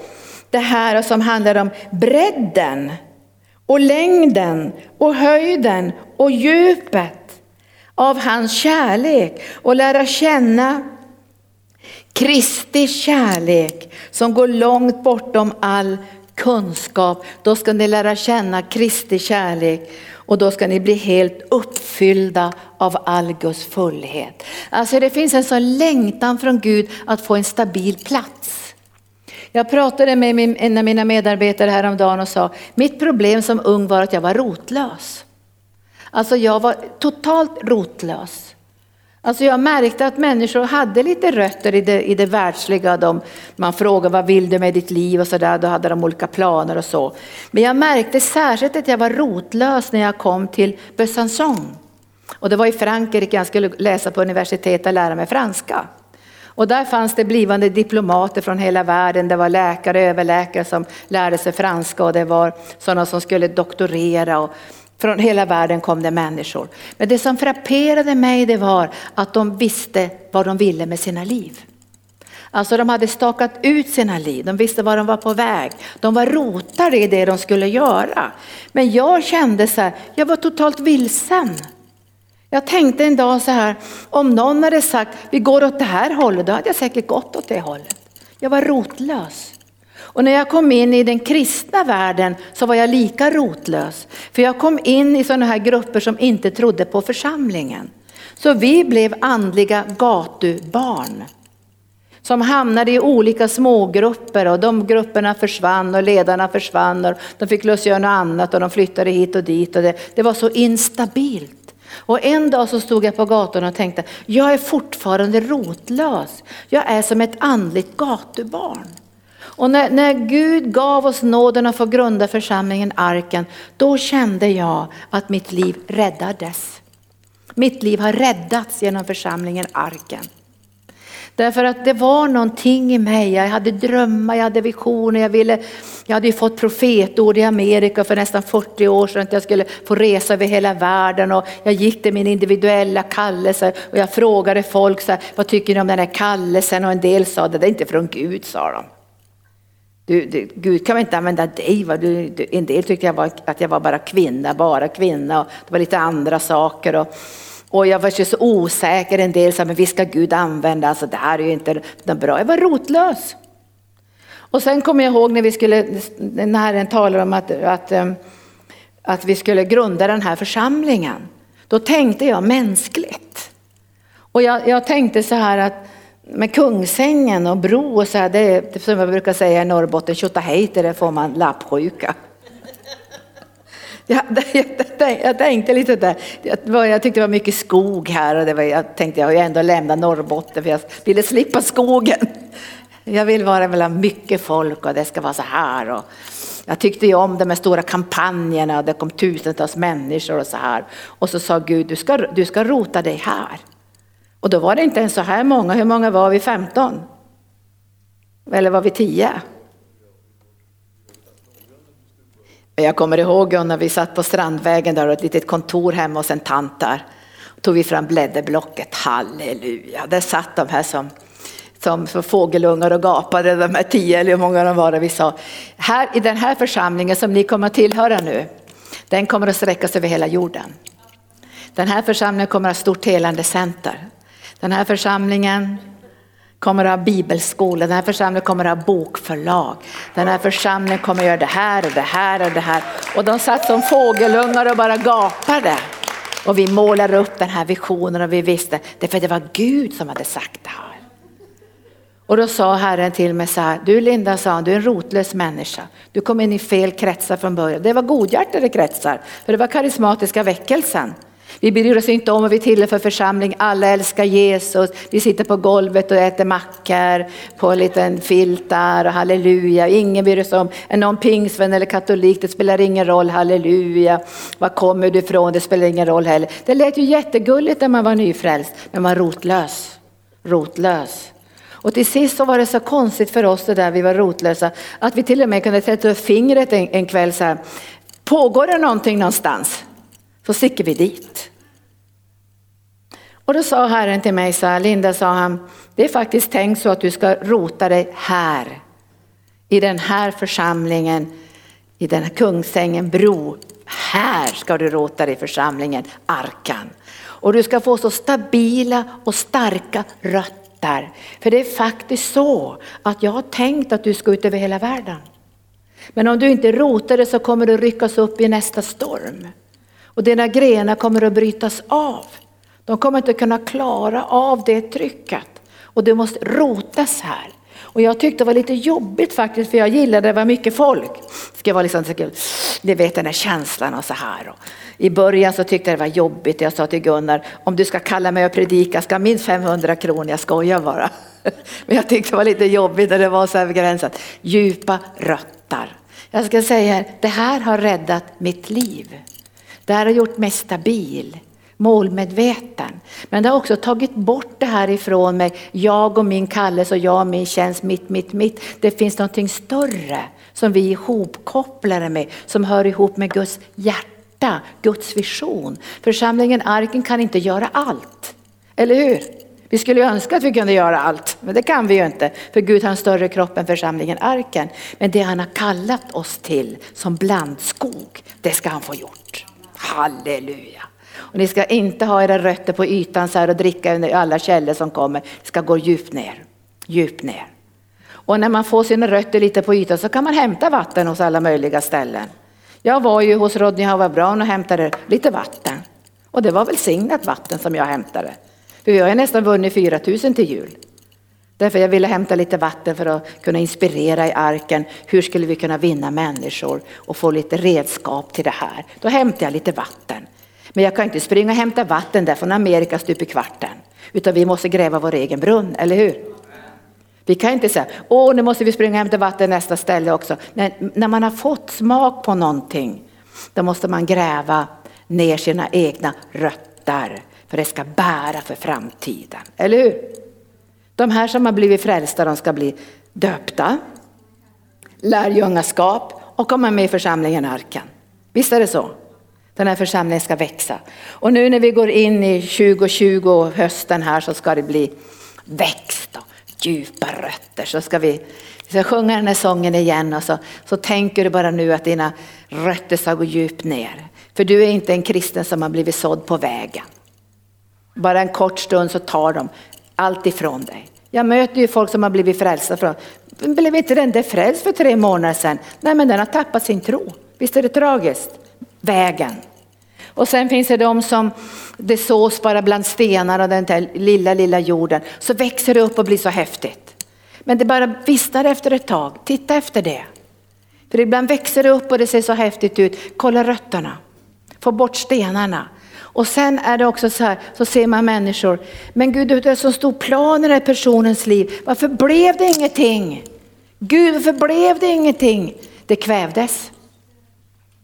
det här som handlar om bredden och längden och höjden och djupet av hans kärlek och lära känna Kristi kärlek som går långt bortom all kunskap. Då ska ni lära känna Kristi kärlek och då ska ni bli helt uppfyllda av all Guds fullhet. Alltså det finns en sån längtan från Gud att få en stabil plats. Jag pratade med en av mina medarbetare häromdagen och sa, mitt problem som ung var att jag var rotlös. Alltså jag var totalt rotlös. Alltså jag märkte att människor hade lite rötter i det, i det världsliga. De, man frågade vad vill du med ditt liv och sådär, då hade de olika planer och så. Men jag märkte särskilt att jag var rotlös när jag kom till Besançon. Och det var i Frankrike, jag skulle läsa på universitetet och lära mig franska. Och där fanns det blivande diplomater från hela världen. Det var läkare, överläkare som lärde sig franska och det var sådana som skulle doktorera. Och från hela världen kom det människor. Men det som frapperade mig det var att de visste vad de ville med sina liv. Alltså de hade stakat ut sina liv, de visste var de var på väg. De var rotade i det de skulle göra. Men jag kände så här, jag var totalt vilsen. Jag tänkte en dag så här, om någon hade sagt vi går åt det här hållet, då hade jag säkert gått åt det hållet. Jag var rotlös. Och när jag kom in i den kristna världen så var jag lika rotlös. För jag kom in i sådana här grupper som inte trodde på församlingen. Så vi blev andliga gatubarn. som hamnade i olika smågrupper och de grupperna försvann och ledarna försvann och de fick lust att göra något annat och de flyttade hit och dit och det, det var så instabilt. Och en dag så stod jag på gatan och tänkte, jag är fortfarande rotlös. Jag är som ett andligt gatubarn. Och när, när Gud gav oss nåden att få grunda församlingen Arken, då kände jag att mitt liv räddades. Mitt liv har räddats genom församlingen Arken. Därför att det var någonting i mig, jag hade drömmar, jag hade visioner, jag, ville, jag hade ju fått profetord i Amerika för nästan 40 år sedan att jag skulle få resa över hela världen och jag gick till min individuella kallelse och jag frågade folk så här, vad tycker ni om den här kallelsen och en del sa det är inte från Gud sa de. Du, du, Gud kan väl inte använda dig? Va? Du, du, en del tyckte jag var, att jag var bara kvinna, bara kvinna och det var lite andra saker. Och, och jag var så osäker, en del sa men visst ska Gud använda, alltså det här är ju inte bra. Jag var rotlös. Och sen kommer jag ihåg när vi skulle, när Herren talade om att, att, eh, att vi skulle grunda den här församlingen. Då tänkte jag mänskligt. Och jag, jag tänkte så här att med Kungsängen och bro och så här, det är som jag brukar säga i Norrbotten, tjotahejter, det får man lappsjuka. Jag, jag, jag, tänkte lite där, jag tyckte det var mycket skog här och det var, jag tänkte jag har ju ändå lämnat Norrbotten för jag ville slippa skogen. Jag vill vara mellan mycket folk och det ska vara så här. Och jag tyckte ju om de här stora kampanjerna och det kom tusentals människor och så här. Och så sa Gud, du ska, du ska rota dig här. Och då var det inte ens så här många, hur många var vi? 15? Eller var vi 10? Jag kommer ihåg när vi satt på Strandvägen där och ett litet kontor hemma hos en tant där. tog vi fram blädderblocket, halleluja. Där satt de här som, som fågelungar och gapade, de här tio eller hur många de var. vi sa, här i den här församlingen som ni kommer att tillhöra nu, den kommer att sträcka sig över hela jorden. Den här församlingen kommer att ha stort helande center. Den här församlingen kommer att ha bibelskola, den här församlingen kommer att ha bokförlag. Den här församlingen kommer att göra det här och det här och det här. Och de satt som fågelungar och bara gapade. Och vi målade upp den här visionen och vi visste, det för det var Gud som hade sagt det här. Och då sa Herren till mig så här, du Linda sa du är en rotlös människa. Du kom in i fel kretsar från början. Det var godhjärtade kretsar, för det var karismatiska väckelsen. Vi bryr oss inte om vad vi tillhör för församling, alla älskar Jesus. Vi sitter på golvet och äter mackor på en liten filt där och halleluja. Ingen bryr sig om, är någon pingsvän eller katolik, det spelar ingen roll, halleluja. Var kommer du ifrån, det spelar ingen roll heller. Det lät ju jättegulligt när man var nyfrälst, men man var rotlös. Rotlös. Och till sist så var det så konstigt för oss det där vi var rotlösa, att vi till och med kunde sätta upp fingret en, en kväll så här. Pågår det någonting någonstans? Så sticker vi dit. Och då sa Herren till mig så här, Linda sa han, det är faktiskt tänkt så att du ska rota dig här. I den här församlingen, i den här Kungsängen bro. Här ska du rota dig i församlingen, Arkan. Och du ska få så stabila och starka rötter. För det är faktiskt så att jag har tänkt att du ska ut över hela världen. Men om du inte rotar det så kommer du ryckas upp i nästa storm. Och dina grenar kommer att brytas av. De kommer inte kunna klara av det trycket. Och det måste rotas här. Och jag tyckte det var lite jobbigt faktiskt för jag gillade det var mycket folk. Det ska vara liksom, ni vet den här känslan och så här. Och I början så tyckte jag det var jobbigt. Jag sa till Gunnar, om du ska kalla mig och predika ska minst 500 kronor, jag skojar bara. Men jag tyckte det var lite jobbigt när det var så här begränsat. Djupa rötter. Jag ska säga, det här har räddat mitt liv. Det här har gjort mig stabil, målmedveten. Men det har också tagit bort det här ifrån mig, jag och min kallelse och jag och min tjänst, mitt, mitt, mitt. Det finns någonting större som vi är ihopkopplade med, som hör ihop med Guds hjärta, Guds vision. Församlingen Arken kan inte göra allt, eller hur? Vi skulle önska att vi kunde göra allt, men det kan vi ju inte. För Gud har en större kropp än församlingen Arken. Men det han har kallat oss till som blandskog, det ska han få gjort. Halleluja. Och ni ska inte ha era rötter på ytan så här och dricka under alla källor som kommer. Ni ska gå djupt ner, djupt ner. Och när man får sina rötter lite på ytan så kan man hämta vatten hos alla möjliga ställen. Jag var ju hos Rodney Howard Brown och hämtade lite vatten. Och det var välsignat vatten som jag hämtade. För jag har nästan vunnit 4000 till jul. Därför jag ville hämta lite vatten för att kunna inspirera i arken. Hur skulle vi kunna vinna människor och få lite redskap till det här? Då hämtade jag lite vatten. Men jag kan inte springa och hämta vatten där från Amerika stup i kvarten. Utan vi måste gräva vår egen brunn, eller hur? Vi kan inte säga, åh nu måste vi springa och hämta vatten nästa ställe också. Men när man har fått smak på någonting, då måste man gräva ner sina egna rötter. För det ska bära för framtiden, eller hur? De här som har blivit frälsta, de ska bli döpta, lärjungaskap och komma med i församlingen Arken. Visst är det så? Den här församlingen ska växa. Och nu när vi går in i 2020 och hösten här så ska det bli växt och djupa rötter. Så ska vi, vi ska sjunga den här sången igen och så, så tänker du bara nu att dina rötter ska gå djupt ner. För du är inte en kristen som har blivit sådd på vägen. Bara en kort stund så tar de allt ifrån dig. Jag möter ju folk som har blivit frälsta från, blev inte den där frälst för tre månader sedan? Nej men den har tappat sin tro. Visst är det tragiskt? Vägen. Och sen finns det de som det sås bara bland stenar och den där lilla, lilla jorden. Så växer det upp och blir så häftigt. Men det bara vissnar efter ett tag. Titta efter det. För ibland växer det upp och det ser så häftigt ut. Kolla rötterna. Få bort stenarna. Och sen är det också så här, så ser man människor, men Gud det är så stor plan i den här personens liv. Varför blev det ingenting? Gud varför blev det ingenting? Det kvävdes.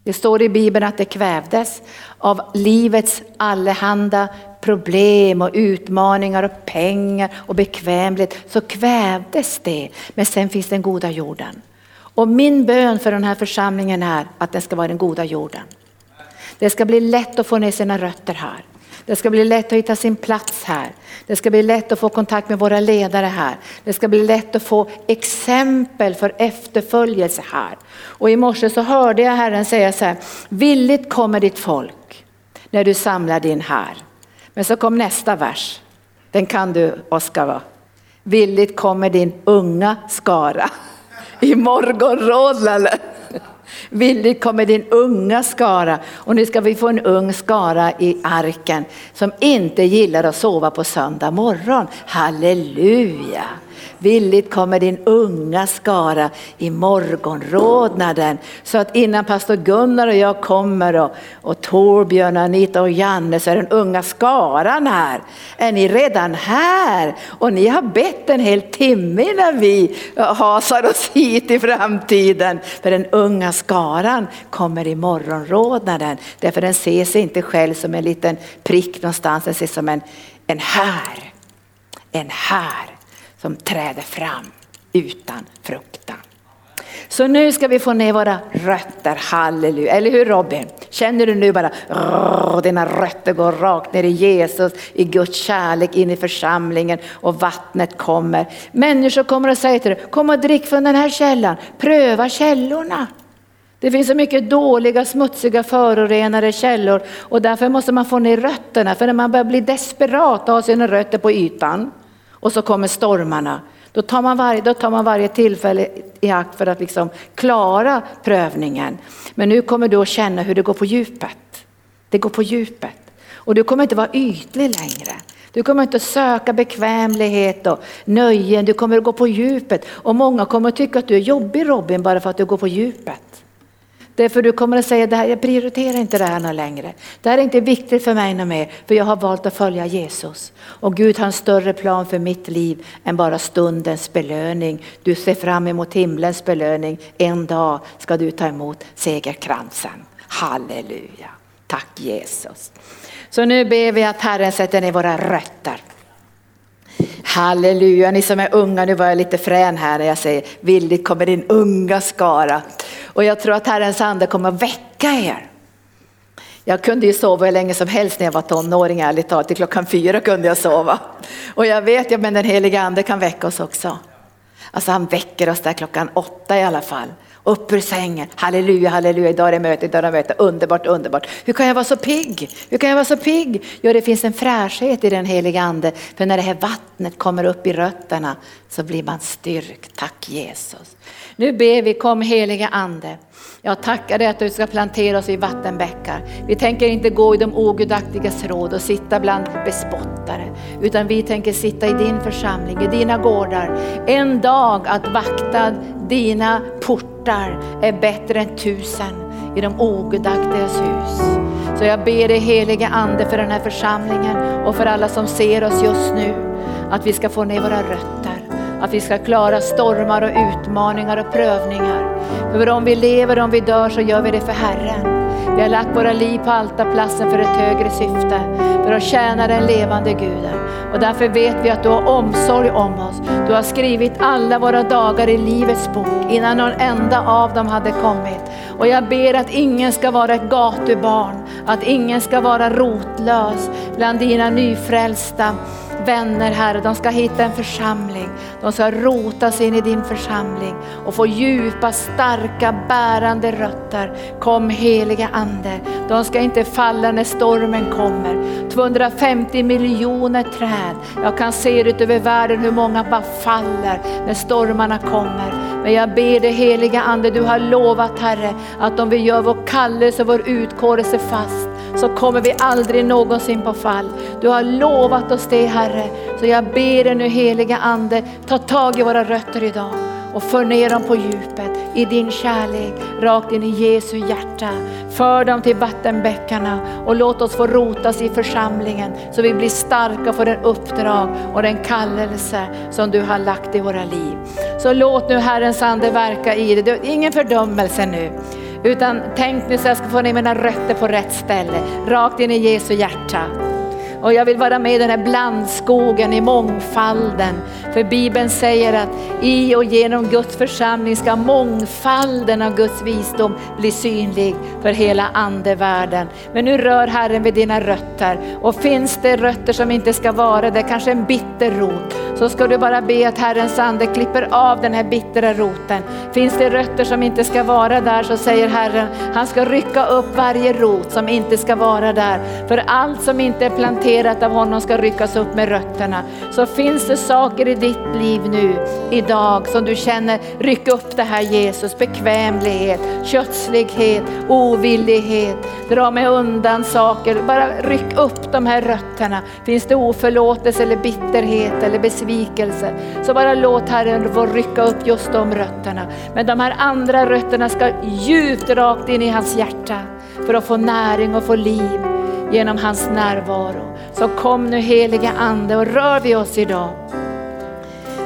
Det står i Bibeln att det kvävdes av livets allehanda problem och utmaningar och pengar och bekvämlighet. Så kvävdes det. Men sen finns den goda jorden. Och min bön för den här församlingen är att den ska vara den goda jorden. Det ska bli lätt att få ner sina rötter här. Det ska bli lätt att hitta sin plats här. Det ska bli lätt att få kontakt med våra ledare här. Det ska bli lätt att få exempel för efterföljelse här. Och i morse så hörde jag Herren säga så här, villigt kommer ditt folk när du samlar din här. Men så kom nästa vers. Den kan du Oskar va? Villigt kommer din unga skara i morgonrodnaden. Villigt kommer din unga skara och nu ska vi få en ung skara i arken som inte gillar att sova på söndag morgon. Halleluja! Villigt kommer din unga skara i morgonrodnaden. Så att innan pastor Gunnar och jag kommer och, och Torbjörn, Anita och Janne så är den unga skaran här. Är ni redan här? Och ni har bett en hel timme innan vi hasar oss hit i framtiden. För den unga skaran kommer i morgonrodnaden. Därför den ser sig inte själv som en liten prick någonstans, den ser som en, en här. En här som träder fram utan fruktan. Så nu ska vi få ner våra rötter, halleluja. Eller hur Robin? Känner du nu bara, rrr, dina rötter går rakt ner i Jesus, i Guds kärlek in i församlingen och vattnet kommer. Människor kommer och säger till dig, kom och drick från den här källan, pröva källorna. Det finns så mycket dåliga, smutsiga, förorenade källor och därför måste man få ner rötterna. För när man börjar bli desperat och ha sina rötter på ytan, och så kommer stormarna. Då tar, man varje, då tar man varje tillfälle i akt för att liksom klara prövningen. Men nu kommer du att känna hur det går på djupet. Det går på djupet. Och du kommer inte vara ytlig längre. Du kommer inte söka bekvämlighet och nöjen, du kommer att gå på djupet. Och många kommer att tycka att du är jobbig Robin bara för att du går på djupet. Därför du kommer att säga, det här, jag prioriterar inte det här längre. Det här är inte viktigt för mig mer, för jag har valt att följa Jesus. Och Gud har en större plan för mitt liv än bara stundens belöning. Du ser fram emot himlens belöning. En dag ska du ta emot segerkransen. Halleluja. Tack Jesus. Så nu ber vi att Herren sätter ner våra rötter. Halleluja, ni som är unga, nu var jag lite frän här när jag säger villigt kommer din unga skara. Och jag tror att Herrens ande kommer att väcka er. Jag kunde ju sova hur länge som helst när jag var tonåring, ärligt talat. Till klockan fyra kunde jag sova. Och jag vet ju, men den heliga ande kan väcka oss också. Alltså han väcker oss där klockan åtta i alla fall. Upp ur sängen, halleluja, halleluja, idag är det möte, idag är det möte, underbart, underbart. Hur kan jag vara så pigg? Hur kan jag vara så pigg? Jo, det finns en fräschhet i den heliga ande, för när det här vattnet kommer upp i rötterna så blir man styrkt. Tack Jesus. Nu ber vi, kom heliga ande. Jag tackar dig att du ska plantera oss i vattenbäckar. Vi tänker inte gå i de ogudaktigas råd och sitta bland bespottare, utan vi tänker sitta i din församling, i dina gårdar. En dag att vakta dina portar är bättre än tusen i de ogudaktigas hus. Så jag ber dig helige ande för den här församlingen och för alla som ser oss just nu, att vi ska få ner våra rötter att vi ska klara stormar och utmaningar och prövningar. För om vi lever om vi dör så gör vi det för Herren. Vi har lagt våra liv på altarplatsen för ett högre syfte, för att tjäna den levande Guden. Och därför vet vi att du har omsorg om oss. Du har skrivit alla våra dagar i livets bok innan någon enda av dem hade kommit. Och jag ber att ingen ska vara ett gatubarn, att ingen ska vara rotlös bland dina nyfrälsta vänner Herre, de ska hitta en församling. De ska rota sig in i din församling och få djupa, starka, bärande rötter. Kom heliga Ande. De ska inte falla när stormen kommer. 250 miljoner träd. Jag kan se ut över världen hur många bara faller när stormarna kommer. Men jag ber dig heliga Ande, du har lovat Herre att om vi gör vår kallelse och vår utkårelse fast så kommer vi aldrig någonsin på fall. Du har lovat oss det Herre. Så jag ber dig nu heliga Ande, ta tag i våra rötter idag och för ner dem på djupet i din kärlek, rakt in i Jesu hjärta. För dem till vattenbäckarna och låt oss få rotas i församlingen så vi blir starka för den uppdrag och den kallelse som du har lagt i våra liv. Så låt nu Herrens ande verka i dig, ingen fördömelse nu. Utan tänk nu så jag ska få ner mina rötter på rätt ställe, rakt in i Jesu hjärta. Och jag vill vara med i den här blandskogen, i mångfalden. För Bibeln säger att i och genom Guds församling ska mångfalden av Guds visdom bli synlig för hela andevärlden. Men nu rör Herren vid dina rötter. Och finns det rötter som inte ska vara där, kanske en bitter rot, så ska du bara be att Herrens ande klipper av den här bittra roten. Finns det rötter som inte ska vara där så säger Herren, han ska rycka upp varje rot som inte ska vara där. För allt som inte är planterat av honom ska ryckas upp med rötterna. Så finns det saker i ditt liv nu, idag, som du känner, ryck upp det här Jesus, bekvämlighet, kötslighet, ovillighet, dra mig undan saker, bara ryck upp de här rötterna. Finns det oförlåtelse eller bitterhet eller besvikelse. Så bara låt Herren få rycka upp just de rötterna. Men de här andra rötterna ska djupt rakt in i hans hjärta för att få näring och få liv genom hans närvaro. Så kom nu heliga Ande och rör vi oss idag.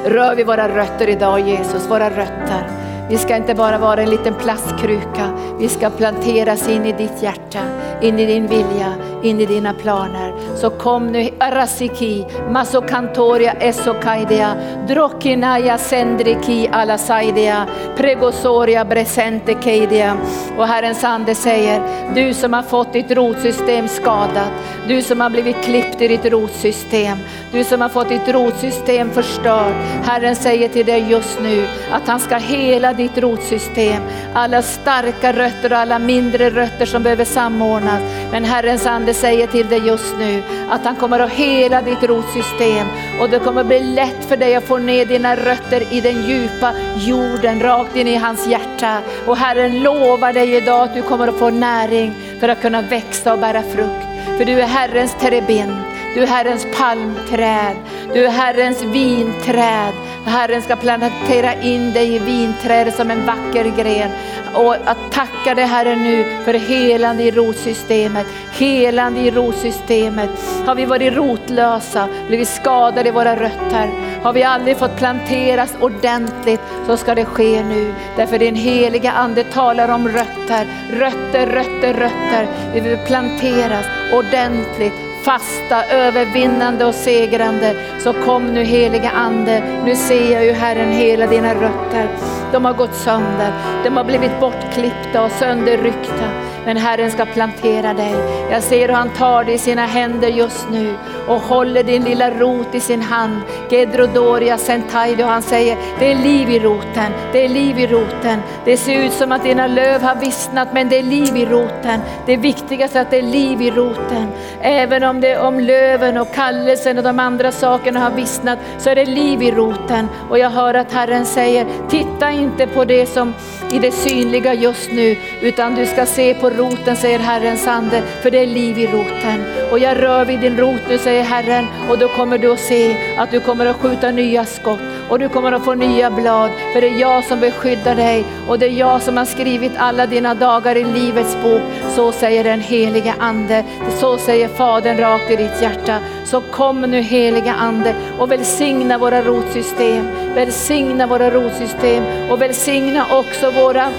Rör vi våra rötter idag Jesus, våra rötter. Vi ska inte bara vara en liten plastkruka, vi ska planteras in i ditt hjärta, in i din vilja, in i dina planer. Så kom nu, Arasiki, Masokantoria Esokaidia, Drokinaya Sendriki Alasaidia, Pregosoria Bresentekeidia. Och Herrens ande säger, du som har fått ditt rotsystem skadat, du som har blivit klippt i ditt rotsystem, du som har fått ditt rotsystem förstört. Herren säger till dig just nu att han ska hela ditt rotsystem. Alla starka rötter rötter och alla mindre rötter som behöver samordnas. Men Herrens ande säger till dig just nu att han kommer att hela ditt rotsystem och det kommer bli lätt för dig att få ner dina rötter i den djupa jorden, rakt in i hans hjärta. Och Herren lovar dig idag att du kommer att få näring för att kunna växa och bära frukt. För du är Herrens terebint. Du är Herrens palmträd, du är Herrens vinträd. Herren ska plantera in dig i vinträdet som en vacker gren. Och att tacka dig Herre nu för helande i rotsystemet, helande i rotsystemet. Har vi varit rotlösa, blivit skadade i våra rötter, har vi aldrig fått planteras ordentligt så ska det ske nu. Därför din heliga ande talar om rötter, rötter, rötter, rötter. Vi vill planteras ordentligt fasta, övervinnande och segrande. Så kom nu heliga Ande, nu ser jag ju Herren hela dina rötter. De har gått sönder, de har blivit bortklippta och sönderryckta men Herren ska plantera dig. Jag ser hur han tar dig i sina händer just nu och håller din lilla rot i sin hand. Gedrodoria Sentaido, han säger det är liv i roten, det är liv i roten. Det ser ut som att dina löv har vissnat men det är liv i roten. Det viktigaste är att det är liv i roten. Även om, det, om löven och kallelsen och de andra sakerna har vissnat så är det liv i roten. Och jag hör att Herren säger, titta inte på det som i det synliga just nu, utan du ska se på roten, säger Herrens ande, för det är liv i roten. Och jag rör vid din rot nu, säger Herren, och då kommer du att se att du kommer att skjuta nya skott och du kommer att få nya blad, för det är jag som beskyddar dig och det är jag som har skrivit alla dina dagar i livets bok. Så säger den helige Ande, så säger Fadern rakt i ditt hjärta. Så kom nu heliga Ande och välsigna våra rotsystem, välsigna våra rotsystem och välsigna också våra,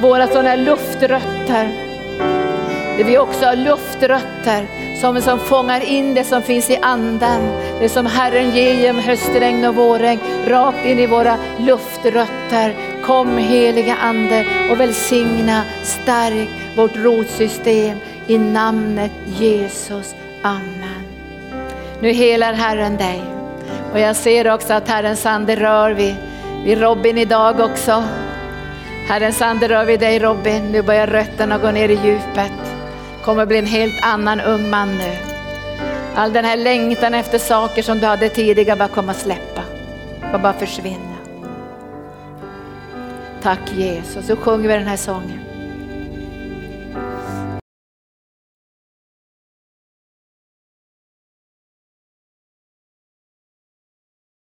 våra sådana luftrötter. Det vi också har luftrötter som, som fångar in det som finns i anden. Det som Herren ger genom höstregn och vårregn rakt in i våra luftrötter. Kom heliga Ande och välsigna, stärk vårt rotsystem i namnet Jesus. Amen. Nu helar Herren dig. Och jag ser också att Herrens ande rör vid, vid Robin idag också. Herrens ande rör vid dig Robin. Nu börjar rötterna gå ner i djupet. Kommer bli en helt annan ung man nu. All den här längtan efter saker som du hade tidigare bara kommer släppa. Bara, bara försvinna. Tack Jesus. Så sjunger vi den här sången.